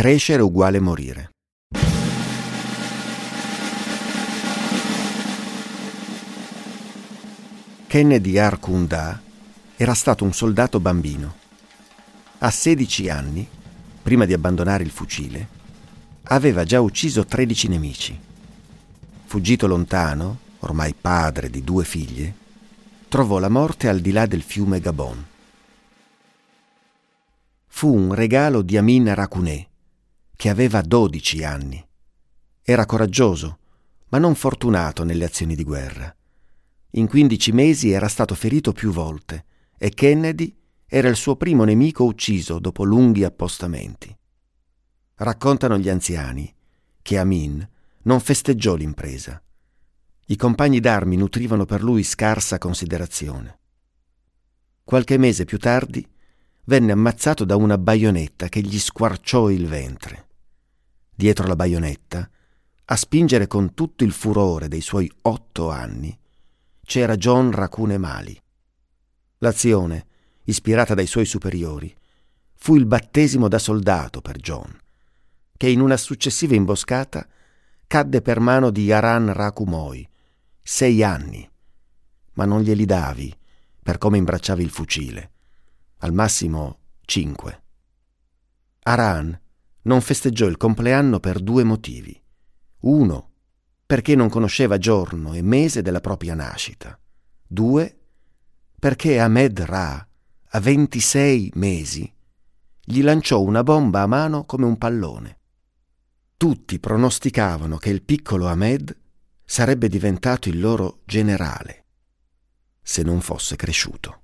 Crescere uguale morire. Kennedy Arkunda era stato un soldato bambino. A 16 anni, prima di abbandonare il fucile, aveva già ucciso 13 nemici. Fuggito lontano, ormai padre di due figlie, trovò la morte al di là del fiume Gabon. Fu un regalo di Amin Rakuné, che aveva 12 anni. Era coraggioso, ma non fortunato nelle azioni di guerra. In 15 mesi era stato ferito più volte e Kennedy era il suo primo nemico ucciso dopo lunghi appostamenti. Raccontano gli anziani che Amin non festeggiò l'impresa. I compagni d'armi nutrivano per lui scarsa considerazione. Qualche mese più tardi venne ammazzato da una baionetta che gli squarciò il ventre. Dietro la baionetta, a spingere con tutto il furore dei suoi otto anni, c'era John Racune Mali. L'azione, ispirata dai suoi superiori, fu il battesimo da soldato per John, che in una successiva imboscata cadde per mano di Aran Rakumoi, sei anni, ma non glieli davi per come imbracciavi il fucile, al massimo cinque. Aran non festeggiò il compleanno per due motivi. Uno, perché non conosceva giorno e mese della propria nascita. Due, perché Ahmed Ra, a 26 mesi, gli lanciò una bomba a mano come un pallone. Tutti pronosticavano che il piccolo Ahmed sarebbe diventato il loro generale, se non fosse cresciuto.